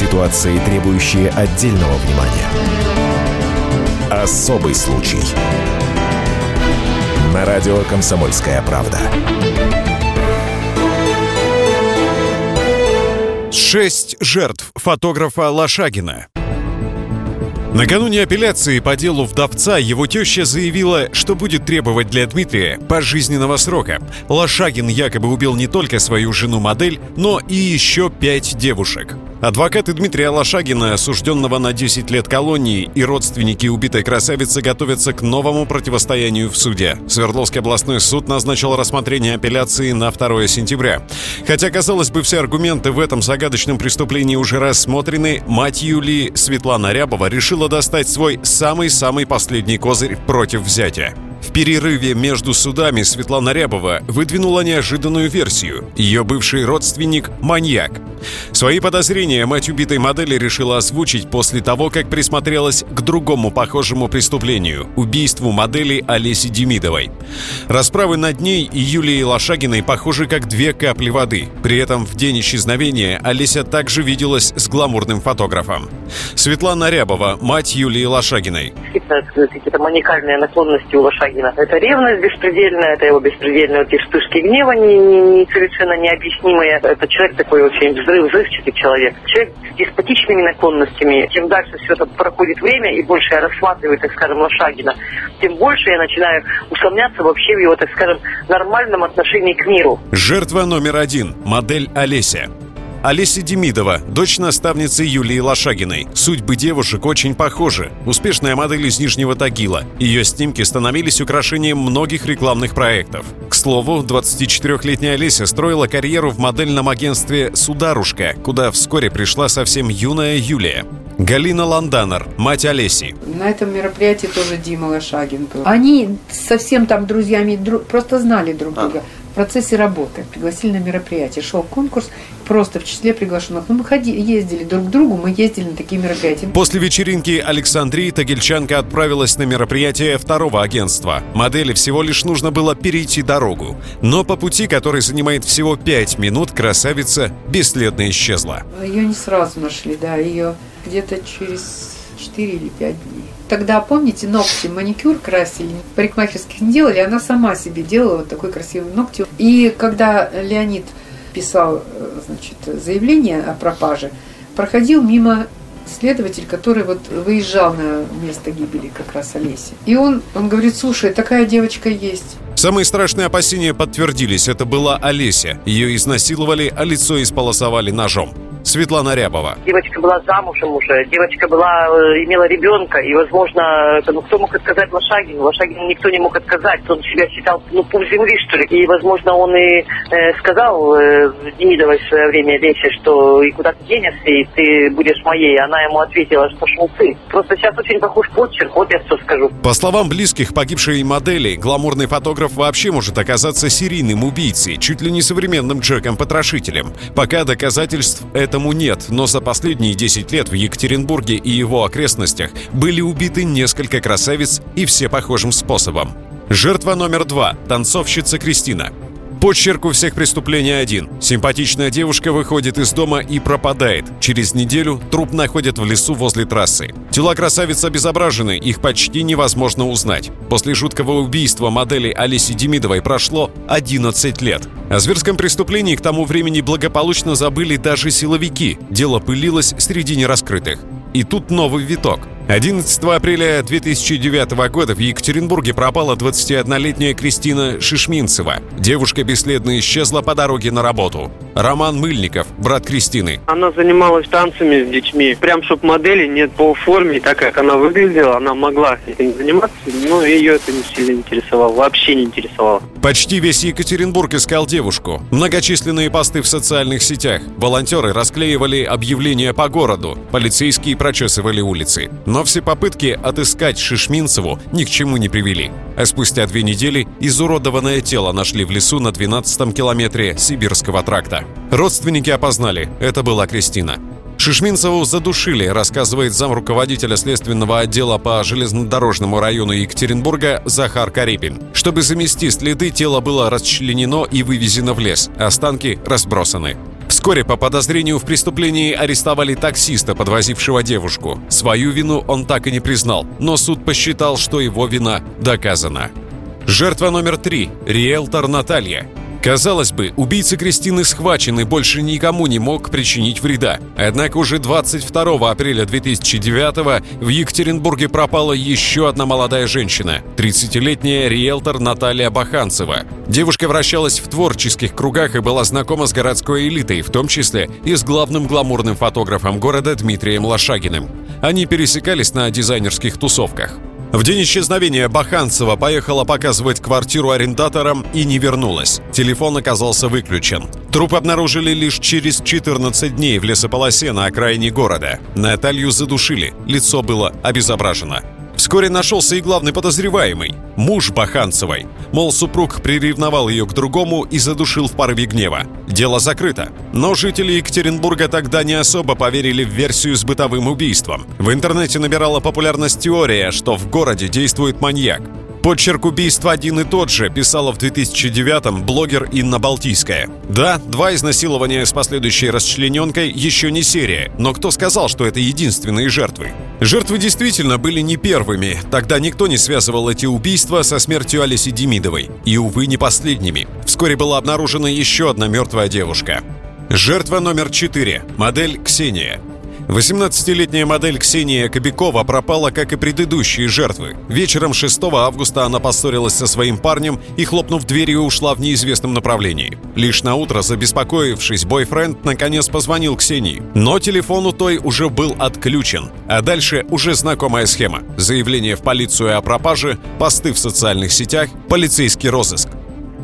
Ситуации, требующие отдельного внимания. Особый случай. На радио «Комсомольская правда». Шесть жертв фотографа Лошагина. Накануне апелляции по делу вдовца его теща заявила, что будет требовать для Дмитрия пожизненного срока. Лошагин якобы убил не только свою жену-модель, но и еще пять девушек. Адвокаты Дмитрия Лошагина, осужденного на 10 лет колонии, и родственники убитой красавицы готовятся к новому противостоянию в суде. Свердловский областной суд назначил рассмотрение апелляции на 2 сентября. Хотя, казалось бы, все аргументы в этом загадочном преступлении уже рассмотрены, мать Юлии Светлана Рябова решила достать свой самый-самый последний козырь против взятия. В перерыве между судами Светлана Рябова выдвинула неожиданную версию. Ее бывший родственник – маньяк. Свои подозрения мать убитой модели решила озвучить после того, как присмотрелась к другому похожему преступлению – убийству модели Олеси Демидовой. Расправы над ней и Юлией Лошагиной похожи как две капли воды. При этом в день исчезновения Олеся также виделась с гламурным фотографом. Светлана Рябова, мать Юлии Лошагиной. Какие-то маникальные наклонности у Лошагина. Это ревность беспредельная, это его беспредельные эти вспышки гнева не, не, не совершенно необъяснимые. Это человек такой очень взрыв, взрывчатый человек. Человек с деспотичными наклонностями. Чем дальше все это проходит время, и больше я рассматриваю, так скажем, Лошагина, тем больше я начинаю усомняться вообще в его, так скажем, нормальном отношении к миру. Жертва номер один. Модель Олеся. Олеся Демидова, дочь наставницы Юлии Лошагиной. Судьбы девушек очень похожи. Успешная модель из Нижнего Тагила. Ее снимки становились украшением многих рекламных проектов. К слову, 24-летняя Олеся строила карьеру в модельном агентстве «Сударушка», куда вскоре пришла совсем юная Юлия. Галина Ланданер, мать Олеси. На этом мероприятии тоже Дима Лошагин был. Они совсем там друзьями просто знали друг друга. А процессе работы пригласили на мероприятие. Шел конкурс, просто в числе приглашенных. Ну, мы ходи, ездили друг к другу, мы ездили на такие мероприятия. После вечеринки Александрии Тагильчанка отправилась на мероприятие второго агентства. Модели всего лишь нужно было перейти дорогу. Но по пути, который занимает всего пять минут, красавица бесследно исчезла. Ее не сразу нашли, да, ее где-то через 4 или 5 дней. Тогда, помните, ногти маникюр красили, парикмахерских не делали, она сама себе делала вот такой красивый ногти. И когда Леонид писал э, значит, заявление о пропаже, проходил мимо следователь, который вот выезжал на место гибели как раз Олеси. И он, он говорит, слушай, такая девочка есть. Самые страшные опасения подтвердились. Это была Олеся. Ее изнасиловали, а лицо исполосовали ножом. Светлана Рябова. Девочка была замужем уже, девочка была, э, имела ребенка, и, возможно, это, ну, кто мог отказать Лошагину? Лошагину никто не мог отказать, он себя считал, ну, пуп земли, что ли. И, возможно, он и э, сказал э, Демидовой в свое время Лесе, что и куда ты денешься, и ты будешь моей. Она ему ответила, что ты. Просто сейчас очень похож почерк, вот я что скажу. По словам близких погибшей модели, гламурный фотограф вообще может оказаться серийным убийцей, чуть ли не современным Джеком-потрошителем. Пока доказательств этому этому нет, но за последние 10 лет в Екатеринбурге и его окрестностях были убиты несколько красавиц и все похожим способом. Жертва номер два – танцовщица Кристина. Почерк у всех преступлений один. Симпатичная девушка выходит из дома и пропадает. Через неделю труп находят в лесу возле трассы. Тела красавиц обезображены, их почти невозможно узнать. После жуткого убийства модели Алиси Демидовой прошло 11 лет. О зверском преступлении к тому времени благополучно забыли даже силовики. Дело пылилось среди нераскрытых. И тут новый виток – 11 апреля 2009 года в Екатеринбурге пропала 21-летняя Кристина Шишминцева. Девушка бесследно исчезла по дороге на работу. Роман Мыльников, брат Кристины. Она занималась танцами с детьми. Прям, чтобы модели нет по форме, так как она выглядела, она могла этим заниматься, но ее это не сильно интересовало, вообще не интересовало. Почти весь Екатеринбург искал девушку. Многочисленные посты в социальных сетях. Волонтеры расклеивали объявления по городу. Полицейские прочесывали улицы. Но все попытки отыскать Шишминцеву ни к чему не привели. А спустя две недели изуродованное тело нашли в лесу на 12-м километре Сибирского тракта. Родственники опознали, это была Кристина. Шишминцеву задушили, рассказывает зам руководителя следственного отдела по железнодорожному району Екатеринбурга Захар Карибин. Чтобы замести следы, тело было расчленено и вывезено в лес, останки разбросаны. Вскоре по подозрению в преступлении арестовали таксиста, подвозившего девушку. Свою вину он так и не признал, но суд посчитал, что его вина доказана. Жертва номер три – риэлтор Наталья. Казалось бы, убийца Кристины схвачен и больше никому не мог причинить вреда. Однако уже 22 апреля 2009 в Екатеринбурге пропала еще одна молодая женщина – 30-летняя риэлтор Наталья Баханцева. Девушка вращалась в творческих кругах и была знакома с городской элитой, в том числе и с главным гламурным фотографом города Дмитрием Лошагиным. Они пересекались на дизайнерских тусовках. В день исчезновения Баханцева поехала показывать квартиру арендаторам и не вернулась. Телефон оказался выключен. Труп обнаружили лишь через 14 дней в лесополосе на окраине города. Наталью задушили, лицо было обезображено. Вскоре нашелся и главный подозреваемый – муж Баханцевой. Мол, супруг приревновал ее к другому и задушил в порыве гнева. Дело закрыто. Но жители Екатеринбурга тогда не особо поверили в версию с бытовым убийством. В интернете набирала популярность теория, что в городе действует маньяк. Подчерк убийства один и тот же, писала в 2009-м блогер Инна Балтийская. Да, два изнасилования с последующей расчлененкой еще не серия, но кто сказал, что это единственные жертвы? Жертвы действительно были не первыми. Тогда никто не связывал эти убийства со смертью Алисы Демидовой. И, увы, не последними. Вскоре была обнаружена еще одна мертвая девушка. Жертва номер 4. Модель Ксения. 18-летняя модель Ксения Кобякова пропала, как и предыдущие жертвы. Вечером 6 августа она поссорилась со своим парнем и, хлопнув дверью, ушла в неизвестном направлении. Лишь на утро, забеспокоившись, бойфренд наконец позвонил Ксении. Но телефон у той уже был отключен. А дальше уже знакомая схема. Заявление в полицию о пропаже, посты в социальных сетях, полицейский розыск.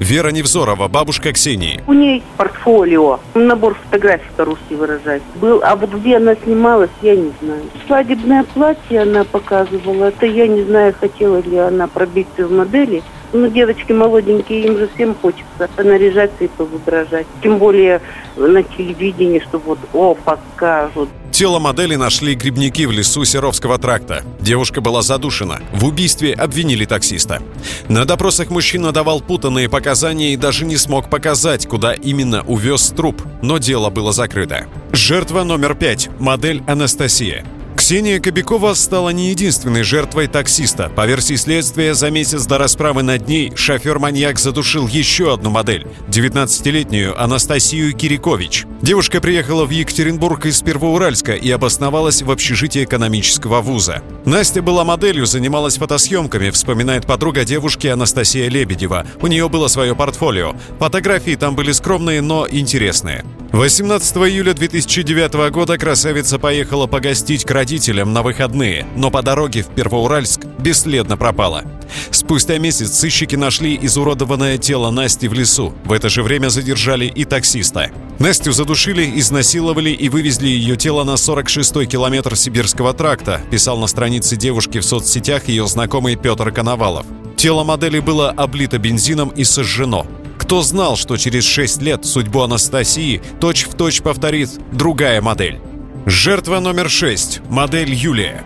Вера Невзорова, бабушка Ксении. У нее портфолио, набор фотографий по-русски выражать. Был, а вот где она снималась, я не знаю. Свадебное платье она показывала. Это я не знаю, хотела ли она пробиться в модели. Ну, девочки молоденькие, им же всем хочется наряжаться и повыгражать. Тем более на телевидении, что вот, о, покажут. Тело модели нашли грибники в лесу Серовского тракта. Девушка была задушена. В убийстве обвинили таксиста. На допросах мужчина давал путанные показания и даже не смог показать, куда именно увез труп, но дело было закрыто. Жертва номер пять. Модель Анастасия. Ксения Кобякова стала не единственной жертвой таксиста. По версии следствия, за месяц до расправы над ней шофер-маньяк задушил еще одну модель – 19-летнюю Анастасию Кирикович. Девушка приехала в Екатеринбург из Первоуральска и обосновалась в общежитии экономического вуза. Настя была моделью, занималась фотосъемками, вспоминает подруга девушки Анастасия Лебедева. У нее было свое портфолио. Фотографии там были скромные, но интересные. 18 июля 2009 года красавица поехала погостить к родителям на выходные, но по дороге в Первоуральск бесследно пропала. Спустя месяц сыщики нашли изуродованное тело Насти в лесу. В это же время задержали и таксиста. Настю задушили, изнасиловали и вывезли ее тело на 46-й километр Сибирского тракта, писал на странице девушки в соцсетях ее знакомый Петр Коновалов. Тело модели было облито бензином и сожжено. Кто знал, что через 6 лет судьбу Анастасии точь-в-точь точь повторит другая модель? Жертва номер 6. Модель Юлия.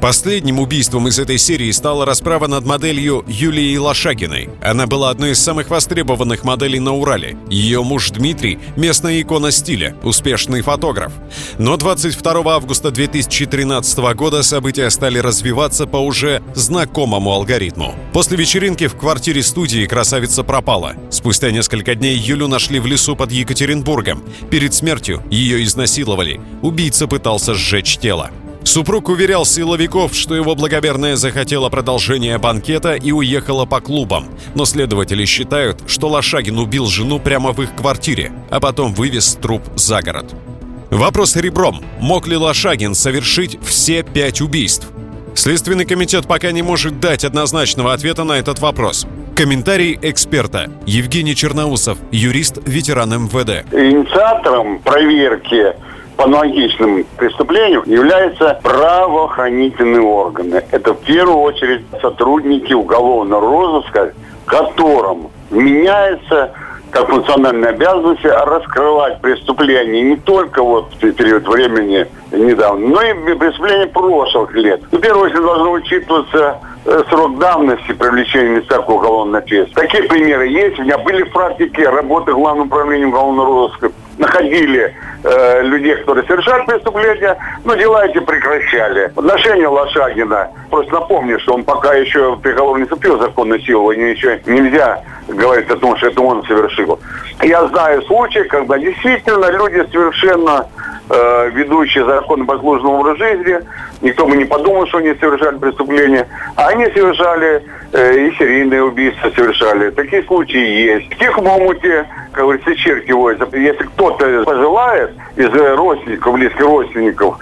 Последним убийством из этой серии стала расправа над моделью Юлией Лошагиной. Она была одной из самых востребованных моделей на Урале. Ее муж Дмитрий – местная икона стиля, успешный фотограф. Но 22 августа 2013 года события стали развиваться по уже знакомому алгоритму. После вечеринки в квартире студии красавица пропала. Спустя несколько дней Юлю нашли в лесу под Екатеринбургом. Перед смертью ее изнасиловали. Убийца пытался сжечь тело. Супруг уверял силовиков, что его благоверная захотела продолжения банкета и уехала по клубам. Но следователи считают, что Лошагин убил жену прямо в их квартире, а потом вывез труп за город. Вопрос ребром. Мог ли Лошагин совершить все пять убийств? Следственный комитет пока не может дать однозначного ответа на этот вопрос. Комментарий эксперта. Евгений Черноусов, юрист, ветеран МВД. Инициатором проверки по аналогичным преступлениям являются правоохранительные органы. Это в первую очередь сотрудники уголовного розыска, которым меняется как функциональная обязанность раскрывать преступления не только вот в период времени недавно, но и преступления прошлых лет. В первую очередь должно учитываться э, срок давности привлечения к уголовной ответственности. Такие примеры есть. У меня были в практике работы Главным управлением уголовного розыска находили э, людей, которые совершают преступления, но дела эти прекращали. Отношение Лошагина, просто напомню, что он пока еще приговор не вступил законной силы, еще нельзя говорить о том, что это он совершил. Я знаю случаи, когда действительно люди совершенно э, ведущие законопослушный образ жизни, никто бы не подумал, что они совершали преступления, а они совершали э, и серийные убийства совершали. Такие случаи есть. В Тихом омуте, как говорится, черти водятся. Если кто-то пожелает из родственников, близких родственников,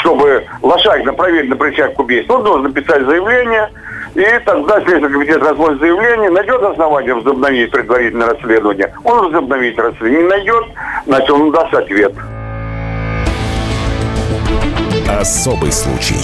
чтобы лошадь направить на причастие к убийству, он должен написать заявление, и тогда Следственный комитет рассмотрит заявление, найдет основание возобновить предварительное расследование, он возобновит расследование. Не найдет, значит, он даст ответ. Особый случай.